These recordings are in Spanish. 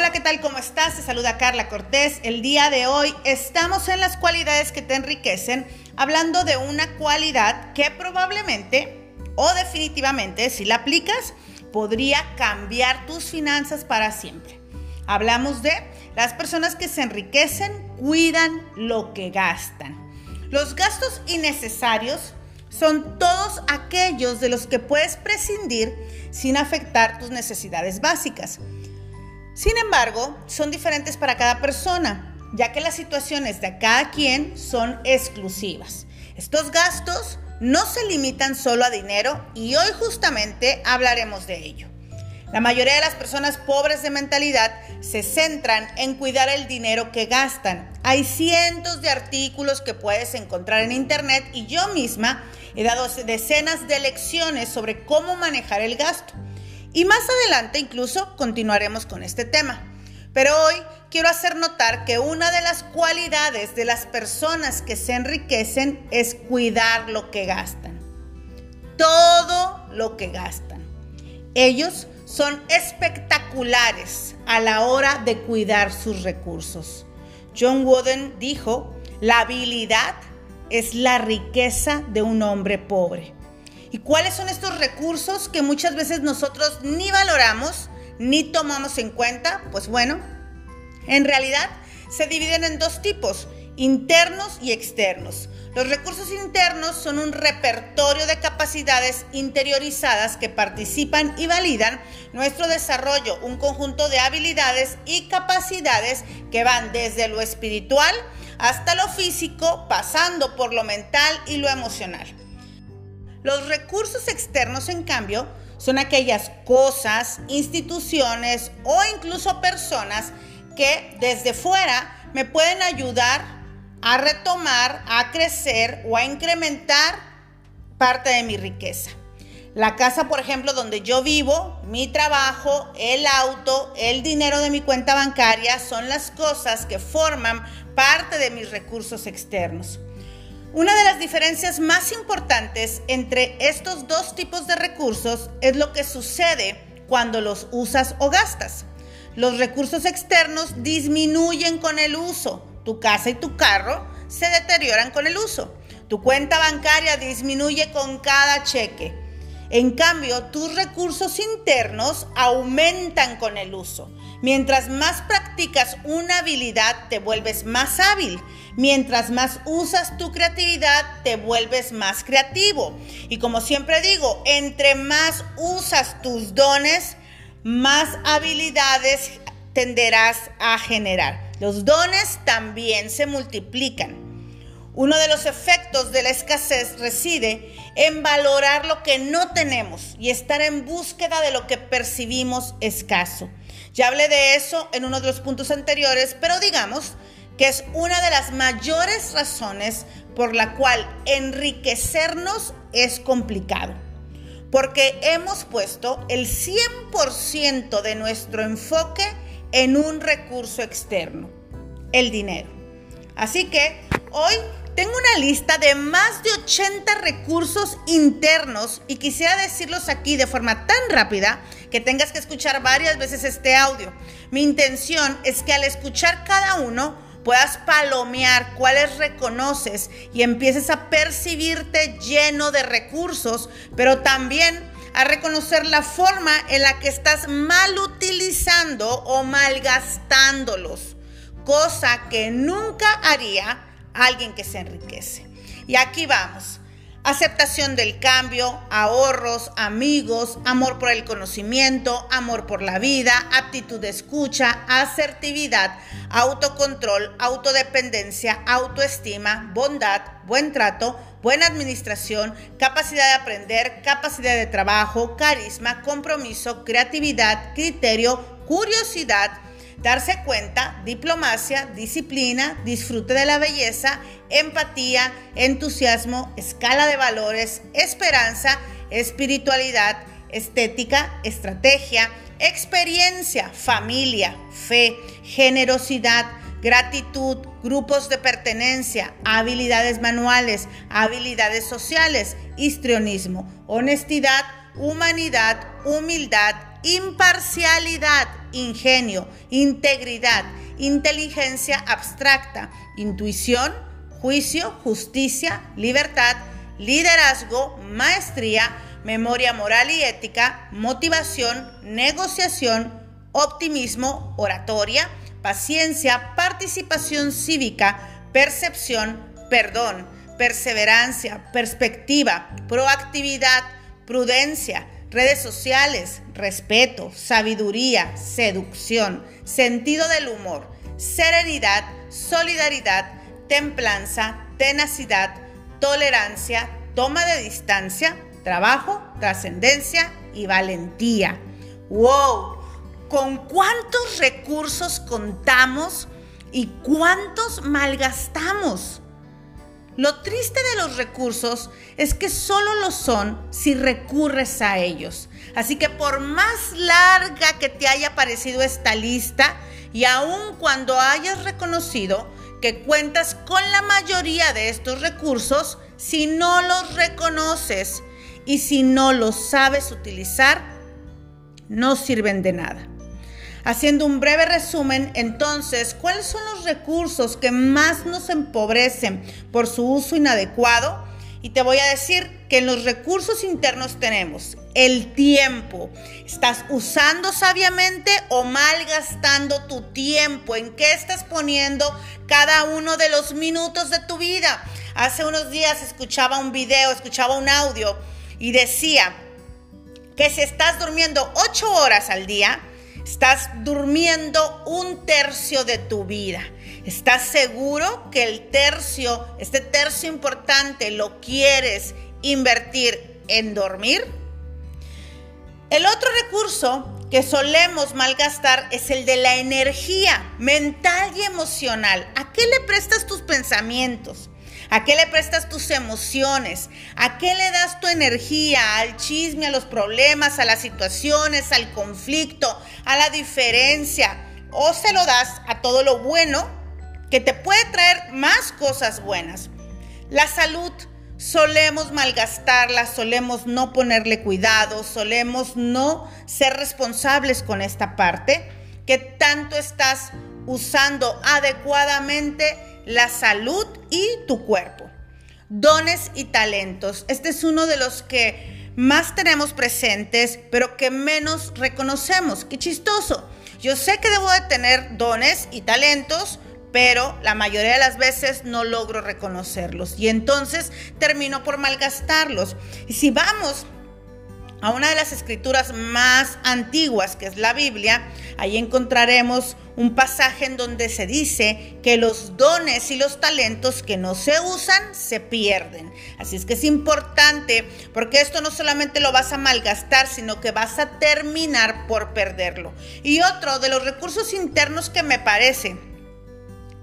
Hola, ¿qué tal? ¿Cómo estás? Te saluda Carla Cortés. El día de hoy estamos en las cualidades que te enriquecen, hablando de una cualidad que probablemente o definitivamente, si la aplicas, podría cambiar tus finanzas para siempre. Hablamos de las personas que se enriquecen, cuidan lo que gastan. Los gastos innecesarios son todos aquellos de los que puedes prescindir sin afectar tus necesidades básicas. Sin embargo, son diferentes para cada persona, ya que las situaciones de cada quien son exclusivas. Estos gastos no se limitan solo a dinero y hoy justamente hablaremos de ello. La mayoría de las personas pobres de mentalidad se centran en cuidar el dinero que gastan. Hay cientos de artículos que puedes encontrar en internet y yo misma he dado decenas de lecciones sobre cómo manejar el gasto. Y más adelante incluso continuaremos con este tema. Pero hoy quiero hacer notar que una de las cualidades de las personas que se enriquecen es cuidar lo que gastan. Todo lo que gastan. Ellos son espectaculares a la hora de cuidar sus recursos. John Wooden dijo, la habilidad es la riqueza de un hombre pobre. ¿Y cuáles son estos recursos que muchas veces nosotros ni valoramos ni tomamos en cuenta? Pues bueno, en realidad se dividen en dos tipos, internos y externos. Los recursos internos son un repertorio de capacidades interiorizadas que participan y validan nuestro desarrollo, un conjunto de habilidades y capacidades que van desde lo espiritual hasta lo físico, pasando por lo mental y lo emocional. Los recursos externos, en cambio, son aquellas cosas, instituciones o incluso personas que desde fuera me pueden ayudar a retomar, a crecer o a incrementar parte de mi riqueza. La casa, por ejemplo, donde yo vivo, mi trabajo, el auto, el dinero de mi cuenta bancaria son las cosas que forman parte de mis recursos externos. Una de las diferencias más importantes entre estos dos tipos de recursos es lo que sucede cuando los usas o gastas. Los recursos externos disminuyen con el uso. Tu casa y tu carro se deterioran con el uso. Tu cuenta bancaria disminuye con cada cheque. En cambio, tus recursos internos aumentan con el uso. Mientras más practicas una habilidad, te vuelves más hábil. Mientras más usas tu creatividad, te vuelves más creativo. Y como siempre digo, entre más usas tus dones, más habilidades tenderás a generar. Los dones también se multiplican. Uno de los efectos de la escasez reside en valorar lo que no tenemos y estar en búsqueda de lo que percibimos escaso. Ya hablé de eso en uno de los puntos anteriores, pero digamos que es una de las mayores razones por la cual enriquecernos es complicado. Porque hemos puesto el 100% de nuestro enfoque en un recurso externo, el dinero. Así que hoy tengo una lista de más de 80 recursos internos y quisiera decirlos aquí de forma tan rápida que tengas que escuchar varias veces este audio. Mi intención es que al escuchar cada uno puedas palomear cuáles reconoces y empieces a percibirte lleno de recursos, pero también a reconocer la forma en la que estás mal utilizando o malgastándolos, cosa que nunca haría alguien que se enriquece. Y aquí vamos. Aceptación del cambio, ahorros, amigos, amor por el conocimiento, amor por la vida, aptitud de escucha, asertividad, autocontrol, autodependencia, autoestima, bondad, buen trato, buena administración, capacidad de aprender, capacidad de trabajo, carisma, compromiso, creatividad, criterio, curiosidad, darse cuenta, diplomacia, disciplina, disfrute de la belleza, empatía, entusiasmo, escala de valores, esperanza, espiritualidad, estética, estrategia, experiencia, familia, fe, generosidad, gratitud, grupos de pertenencia, habilidades manuales, habilidades sociales, histrionismo, honestidad, humanidad, humildad, imparcialidad, ingenio, integridad, inteligencia abstracta, intuición, juicio, justicia, libertad, liderazgo, maestría, memoria moral y ética, motivación, negociación, optimismo, oratoria, paciencia, participación cívica, percepción, perdón, perseverancia, perspectiva, proactividad, prudencia, redes sociales, respeto, sabiduría, seducción, sentido del humor, serenidad, solidaridad, templanza, tenacidad, tolerancia, toma de distancia, trabajo, trascendencia y valentía. ¡Wow! ¿Con cuántos recursos contamos y cuántos malgastamos? Lo triste de los recursos es que solo lo son si recurres a ellos. Así que por más larga que te haya parecido esta lista, y aun cuando hayas reconocido que cuentas con la mayoría de estos recursos, si no los reconoces y si no los sabes utilizar, no sirven de nada. Haciendo un breve resumen, entonces, ¿cuáles son los recursos que más nos empobrecen por su uso inadecuado? Y te voy a decir que en los recursos internos tenemos el tiempo. ¿Estás usando sabiamente o malgastando tu tiempo? ¿En qué estás poniendo cada uno de los minutos de tu vida? Hace unos días escuchaba un video, escuchaba un audio y decía que si estás durmiendo ocho horas al día, estás durmiendo un tercio de tu vida. ¿Estás seguro que el tercio, este tercio importante, lo quieres invertir en dormir? El otro recurso que solemos malgastar es el de la energía mental y emocional. ¿A qué le prestas tus pensamientos? ¿A qué le prestas tus emociones? ¿A qué le das tu energía? ¿Al chisme, a los problemas, a las situaciones, al conflicto, a la diferencia? ¿O se lo das a todo lo bueno que te puede traer más cosas buenas? La salud solemos malgastarla, solemos no ponerle cuidado, solemos no ser responsables con esta parte que tanto estás usando adecuadamente la salud y tu cuerpo. Dones y talentos. Este es uno de los que más tenemos presentes, pero que menos reconocemos. Qué chistoso. Yo sé que debo de tener dones y talentos, pero la mayoría de las veces no logro reconocerlos y entonces termino por malgastarlos. Y si vamos a una de las escrituras más antiguas, que es la Biblia, ahí encontraremos un pasaje en donde se dice que los dones y los talentos que no se usan se pierden. Así es que es importante porque esto no solamente lo vas a malgastar, sino que vas a terminar por perderlo. Y otro de los recursos internos que me parece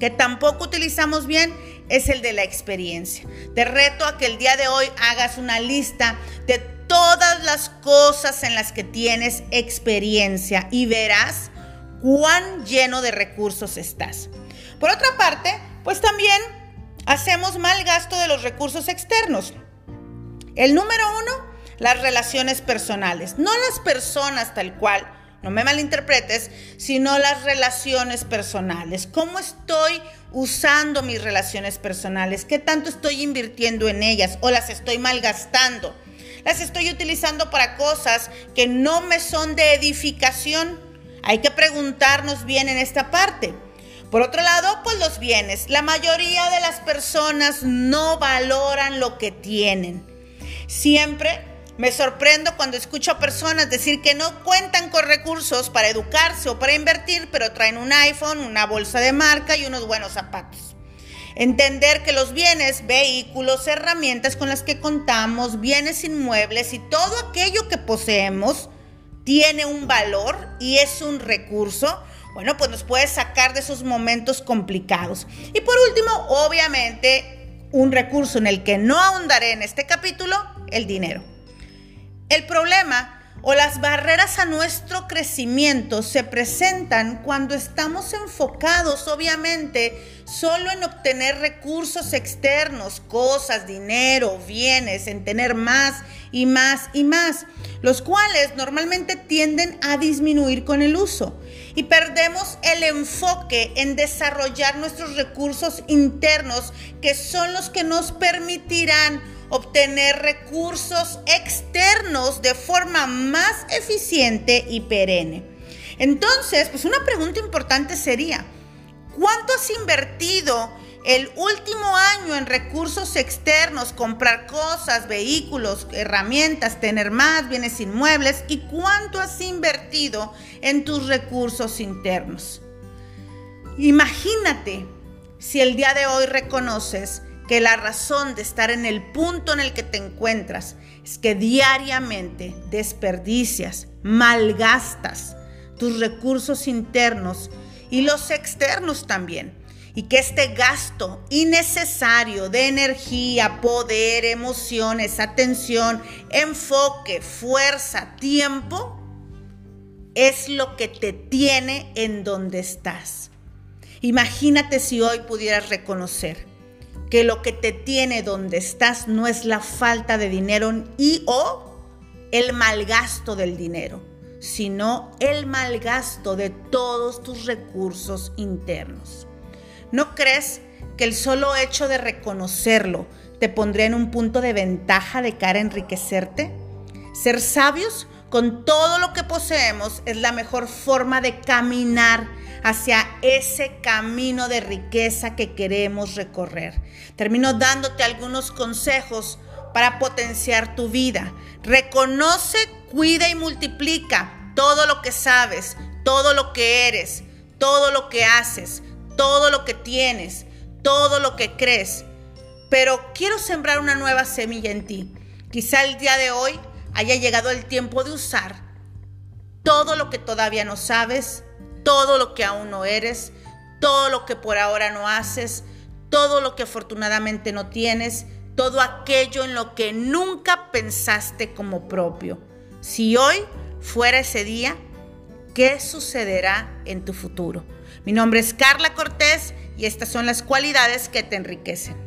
que tampoco utilizamos bien es el de la experiencia. Te reto a que el día de hoy hagas una lista de todas las cosas en las que tienes experiencia y verás cuán lleno de recursos estás. Por otra parte, pues también hacemos mal gasto de los recursos externos. El número uno, las relaciones personales. No las personas tal cual, no me malinterpretes, sino las relaciones personales. ¿Cómo estoy usando mis relaciones personales? ¿Qué tanto estoy invirtiendo en ellas o las estoy malgastando? Las estoy utilizando para cosas que no me son de edificación. Hay que preguntarnos bien en esta parte. Por otro lado, pues los bienes. La mayoría de las personas no valoran lo que tienen. Siempre me sorprendo cuando escucho a personas decir que no cuentan con recursos para educarse o para invertir, pero traen un iPhone, una bolsa de marca y unos buenos zapatos. Entender que los bienes, vehículos, herramientas con las que contamos, bienes inmuebles y todo aquello que poseemos tiene un valor y es un recurso, bueno, pues nos puede sacar de esos momentos complicados. Y por último, obviamente, un recurso en el que no ahondaré en este capítulo, el dinero. El problema o las barreras a nuestro crecimiento se presentan cuando estamos enfocados, obviamente, solo en obtener recursos externos, cosas, dinero, bienes, en tener más y más y más. los cuales normalmente tienden a disminuir con el uso y perdemos el enfoque en desarrollar nuestros recursos internos que son los que nos permitirán obtener recursos externos de forma más eficiente y perenne. Entonces, pues una pregunta importante sería, ¿cuánto has invertido el último año en recursos externos, comprar cosas, vehículos, herramientas, tener más bienes inmuebles y cuánto has invertido en tus recursos internos. Imagínate si el día de hoy reconoces que la razón de estar en el punto en el que te encuentras es que diariamente desperdicias, malgastas tus recursos internos y los externos también y que este gasto innecesario de energía, poder, emociones, atención, enfoque, fuerza, tiempo, es lo que te tiene en donde estás. Imagínate si hoy pudieras reconocer que lo que te tiene donde estás no es la falta de dinero y o el malgasto del dinero, sino el malgasto de todos tus recursos internos. ¿No crees que el solo hecho de reconocerlo te pondría en un punto de ventaja de cara a enriquecerte? Ser sabios con todo lo que poseemos es la mejor forma de caminar hacia ese camino de riqueza que queremos recorrer. Termino dándote algunos consejos para potenciar tu vida. Reconoce, cuida y multiplica todo lo que sabes, todo lo que eres, todo lo que haces, todo lo que tienes, todo lo que crees. Pero quiero sembrar una nueva semilla en ti. Quizá el día de hoy haya llegado el tiempo de usar todo lo que todavía no sabes, todo lo que aún no eres, todo lo que por ahora no haces, todo lo que afortunadamente no tienes, todo aquello en lo que nunca pensaste como propio. Si hoy fuera ese día, ¿qué sucederá en tu futuro? Mi nombre es Carla Cortés y estas son las cualidades que te enriquecen.